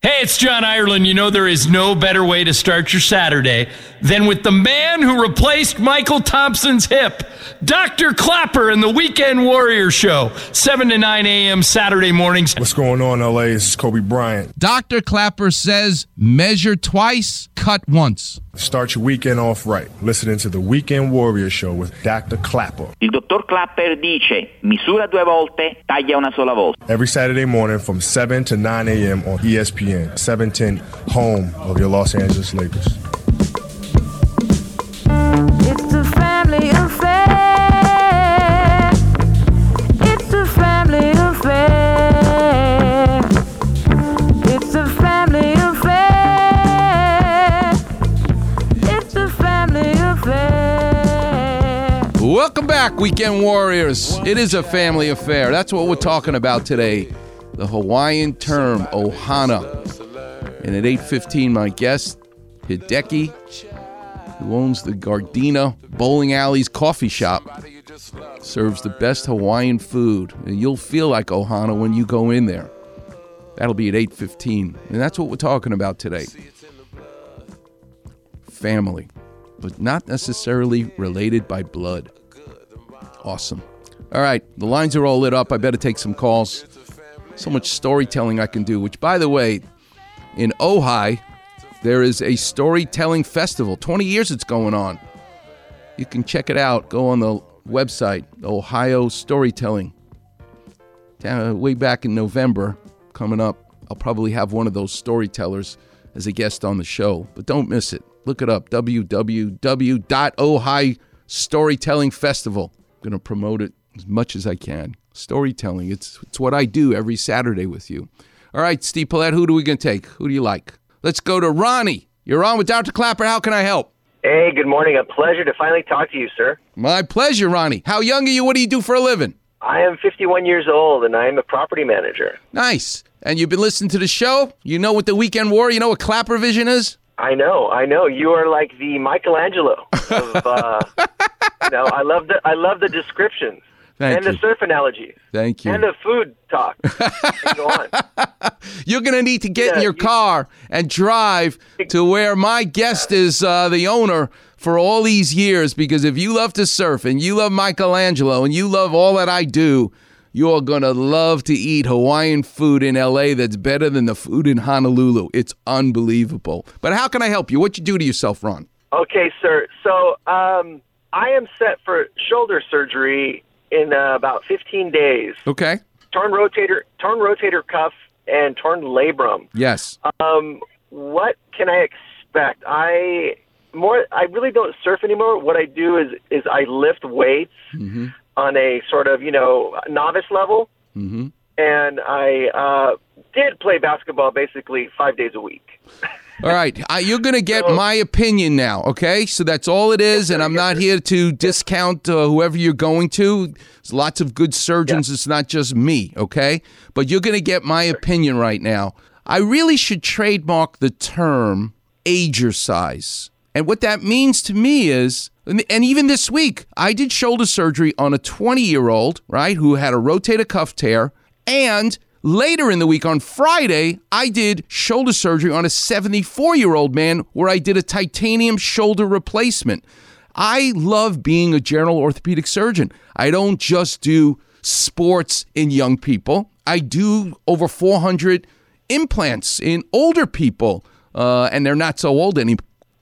Hey, it's John Ireland. You know, there is no better way to start your Saturday than with the man who replaced Mychal Thompson's hip, Dr. Klapper and the Weekend Warrior Show, 7 to 9 a.m. Saturday mornings. What's going on, LA? This is Kobe Bryant. Dr. Klapper says measure twice, cut once. Start your weekend off right. Listening to the Weekend Warrior Show with Dr. Klapper. Il dottor Klapper dice misura due volte, taglia una sola volta. Every Saturday morning from 7 to 9 a.m. on ESPN, 710, home of your Los Angeles Lakers. Back, Weekend Warriors. It is a family affair. That's what we're talking about today. The Hawaiian term, ohana. And at 8.15, my guest, Hideki, who owns the Gardena Bowling Alley's coffee shop, serves the best Hawaiian food. And you'll feel like ohana when you go in there. That'll be at 8.15. And that's what we're talking about today. Family, but not necessarily related by blood. Awesome. All right, the lines are all lit up. I better take some calls. So much storytelling I can do, which, by the way, in Ojai, there is a storytelling festival. 20 years it's going on. You can check it out. Go on the website, Ojai Storytelling. Way back in November, coming up, I'll probably have one of those storytellers as a guest on the show. But don't miss it. Look it up www.ojai Storytelling Festival. I'm going to promote it as much as I can. Storytelling, it's, it's what I do every Saturday with you. All right, Steve Paulette, who do we going to take? Who do you like? Let's go to Ronnie. You're on with Dr. Klapper. How can I help? Hey, good morning. A pleasure to finally talk to you, sir. My pleasure, Ronnie. How young are you? What do you do for a living? I am 51 years old and I am a property manager. Nice. And you've been listening to the show? You know what the weekend war, you know what Klapper Vision is? I know, I know. You are like the Michelangelo of. Uh, know, I love the I love the descriptions Thank and you. the surf analogy. Thank you. and the food talk. Go on. You're going to need to get in your you- car and drive to where my guest is uh, the owner for all these years because if you love to surf and you love Michelangelo and you love all that I do, you're going to love to eat Hawaiian food in LA that's better than the food in Honolulu. It's unbelievable. But how can I help you? What you do to yourself, Ron? Okay, sir. So um, I am set for shoulder surgery in uh, about 15 days. Okay. Torn rotator, torn rotator cuff, and torn labrum. Yes. Um, what can I expect? I more. I really don't surf anymore. What I do is is I lift weights on a sort of you know novice level, Mhm. and I uh, did play basketball basically five days a week. All right, uh, you're going to get my opinion now, okay? So that's all it is, and I'm not here to discount uh, whoever you're going to. There's lots of good surgeons. It's not just me, okay? But you're going to get my opinion right now. I really should trademark the term ager size. And what that means to me is, and and even this week, I did shoulder surgery on a 20 year old, right, who had a rotator cuff tear. And later in the week, on Friday, I did shoulder surgery on a 74 year old man where I did a titanium shoulder replacement. I love being a general orthopedic surgeon. I don't just do sports in young people, I do over 400 implants in older people, uh, and they're not so old any,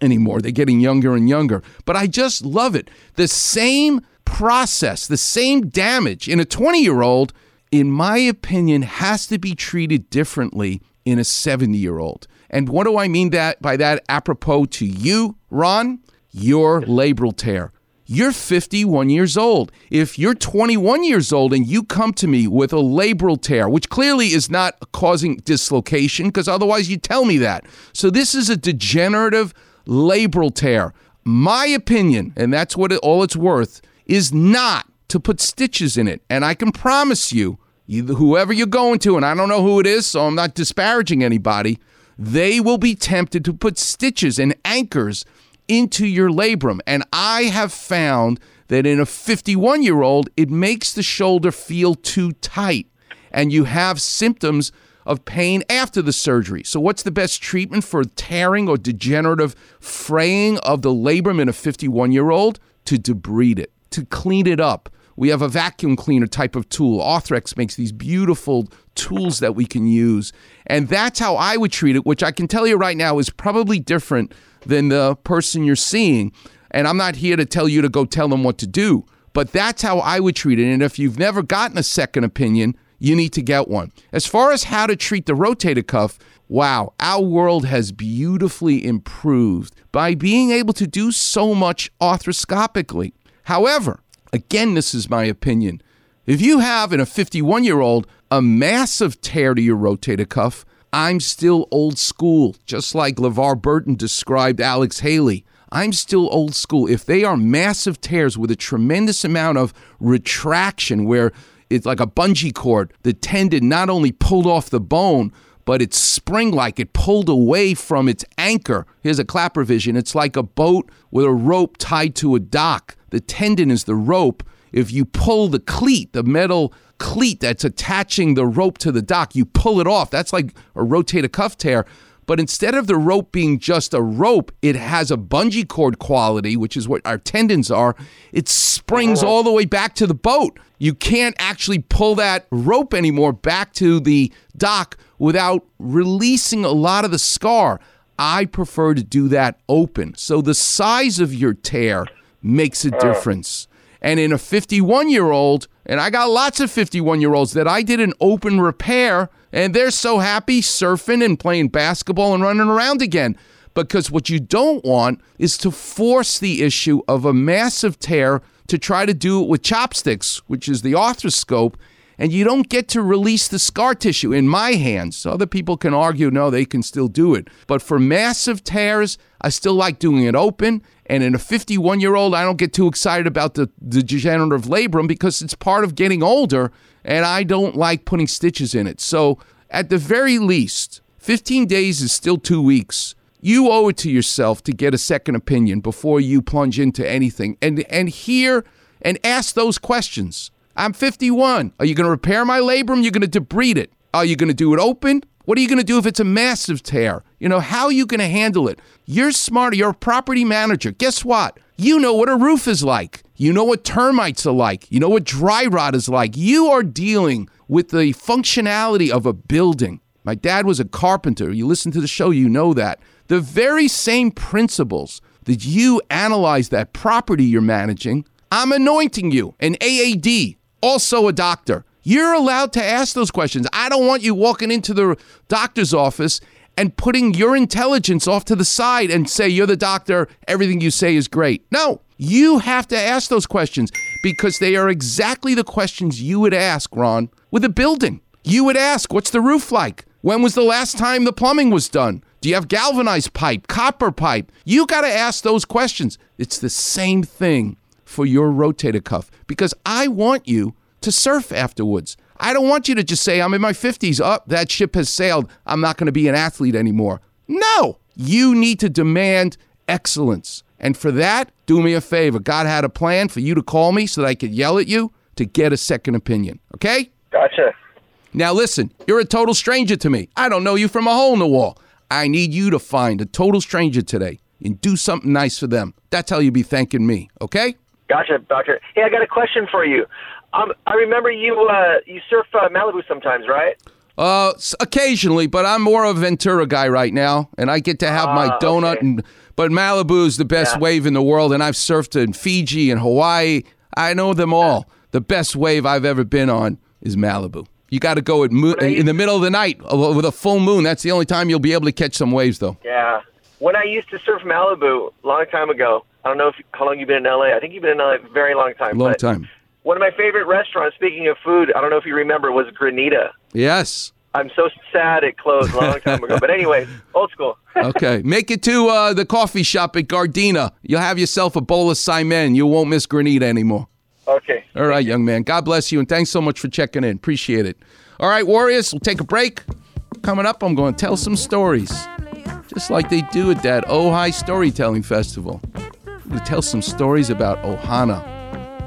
anymore. They're getting younger and younger. But I just love it. The same process, the same damage in a 20 year old, in my opinion, has to be treated differently in a 70 year old. And what do I mean that by that apropos to you, Ron? Your labral tear. You're 51 years old. If you're 21 years old and you come to me with a labral tear, which clearly is not causing dislocation, because otherwise you tell me that. So this is a degenerative labral tear. My opinion, and that's what it, all it's worth, is not to put stitches in it. And I can promise you, you, whoever you're going to, and I don't know who it is, so I'm not disparaging anybody, they will be tempted to put stitches and anchors into your labrum. And I have found that in a 51 year old, it makes the shoulder feel too tight. And you have symptoms of pain after the surgery. So, what's the best treatment for tearing or degenerative fraying of the labrum in a 51 year old? To debride it, to clean it up. We have a vacuum cleaner type of tool. Arthrex makes these beautiful tools that we can use. And that's how I would treat it, which I can tell you right now is probably different than the person you're seeing. And I'm not here to tell you to go tell them what to do, but that's how I would treat it. And if you've never gotten a second opinion, you need to get one. As far as how to treat the rotator cuff, wow, our world has beautifully improved by being able to do so much arthroscopically. However, again, this is my opinion. If you have in a 51 year old a massive tear to your rotator cuff, I'm still old school, just like LeVar Burton described Alex Haley. I'm still old school. If they are massive tears with a tremendous amount of retraction, where it's like a bungee cord, the tendon not only pulled off the bone, but it's spring like it pulled away from its anchor. Here's a Klapper vision it's like a boat with a rope tied to a dock. The tendon is the rope. If you pull the cleat, the metal cleat that's attaching the rope to the dock, you pull it off. That's like a rotator cuff tear. But instead of the rope being just a rope, it has a bungee cord quality, which is what our tendons are. It springs all the way back to the boat. You can't actually pull that rope anymore back to the dock without releasing a lot of the scar. I prefer to do that open. So the size of your tear makes a uh. difference. And in a 51 year old, and I got lots of 51 year olds that I did an open repair, and they're so happy surfing and playing basketball and running around again. Because what you don't want is to force the issue of a massive tear to try to do it with chopsticks, which is the arthroscope, and you don't get to release the scar tissue in my hands. Other people can argue, no, they can still do it. But for massive tears, I still like doing it open. And in a 51 year old, I don't get too excited about the, the degenerative labrum because it's part of getting older, and I don't like putting stitches in it. So, at the very least, 15 days is still two weeks. You owe it to yourself to get a second opinion before you plunge into anything and, and hear and ask those questions. I'm 51. Are you going to repair my labrum? You're going to debride it. Are you going to do it open? What are you going to do if it's a massive tear? You know, how are you going to handle it? You're smart. You're a property manager. Guess what? You know what a roof is like. You know what termites are like. You know what dry rot is like. You are dealing with the functionality of a building. My dad was a carpenter. You listen to the show, you know that. The very same principles that you analyze that property you're managing, I'm anointing you an AAD, also a doctor. You're allowed to ask those questions. I don't want you walking into the doctor's office and putting your intelligence off to the side and say, You're the doctor, everything you say is great. No, you have to ask those questions because they are exactly the questions you would ask, Ron, with a building. You would ask, What's the roof like? When was the last time the plumbing was done? Do you have galvanized pipe, copper pipe? You got to ask those questions. It's the same thing for your rotator cuff because I want you to surf afterwards. I don't want you to just say, I'm in my 50s. Up, oh, that ship has sailed. I'm not going to be an athlete anymore. No, you need to demand excellence. And for that, do me a favor. God had a plan for you to call me so that I could yell at you to get a second opinion. Okay? Gotcha. Now, listen, you're a total stranger to me. I don't know you from a hole in the wall. I need you to find a total stranger today and do something nice for them. That's how you'll be thanking me, okay? Gotcha, doctor. Hey, I got a question for you. Um, I remember you uh, you surf uh, Malibu sometimes, right? Uh, occasionally, but I'm more of a Ventura guy right now, and I get to have my Ah, donut. okay. And but Malibu is the best Yeah. wave in the world, and I've surfed in Fiji and Hawaii. I know them all. The best wave I've ever been on is Malibu. You got to go at mo- in the middle of the night uh, with a full moon. That's the only time you'll be able to catch some waves, though. Yeah. When I used to surf Malibu a long time ago, I don't know if how long you've been in LA. I think you've been in LA a very long time. Long time. One of my favorite restaurants, speaking of food, I don't know if you remember, was Granita. Yes. I'm so sad it closed a long time ago. But anyway, old school. Okay. Make it to uh, the coffee shop at Gardena. You'll have yourself a bowl of saimin. You won't miss Granita anymore. Okay. All right, young man. God bless you, and thanks so much for checking in. Appreciate it. All right, Warriors, we'll take a break. Coming up, I'm going to tell some stories, just like they do at that Ojai Storytelling Festival. To tell some stories about Ohana.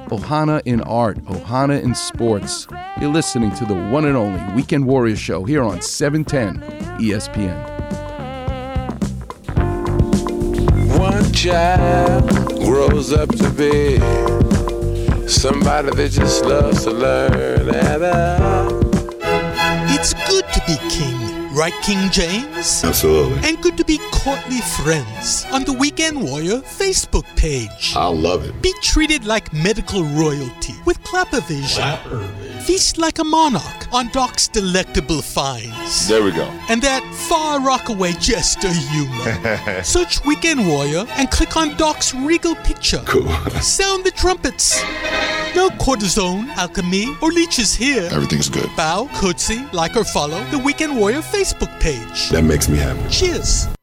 Ohana in art, Ohana in sports. You're listening to the one and only Weekend Warrior Show here on E 710 ESPN. One child grows up to be somebody that just loves to learn. And uh, It's good right, King James? Absolutely. And good to be courtly friends on the Weekend Warrior Facebook page. I love it. Be treated like medical royalty with Klappervision. Klappervision. Feast like a monarch on Doc's delectable finds. There we go. And that far rockaway jester humor. Search Weekend Warrior and click on Doc's regal picture. Cool. Sound the trumpets. No cortisone, alchemy, or leeches here. Everything's good. Bow, curtsy, like or follow the Weekend Warrior Facebook page. That makes me happy. Cheers.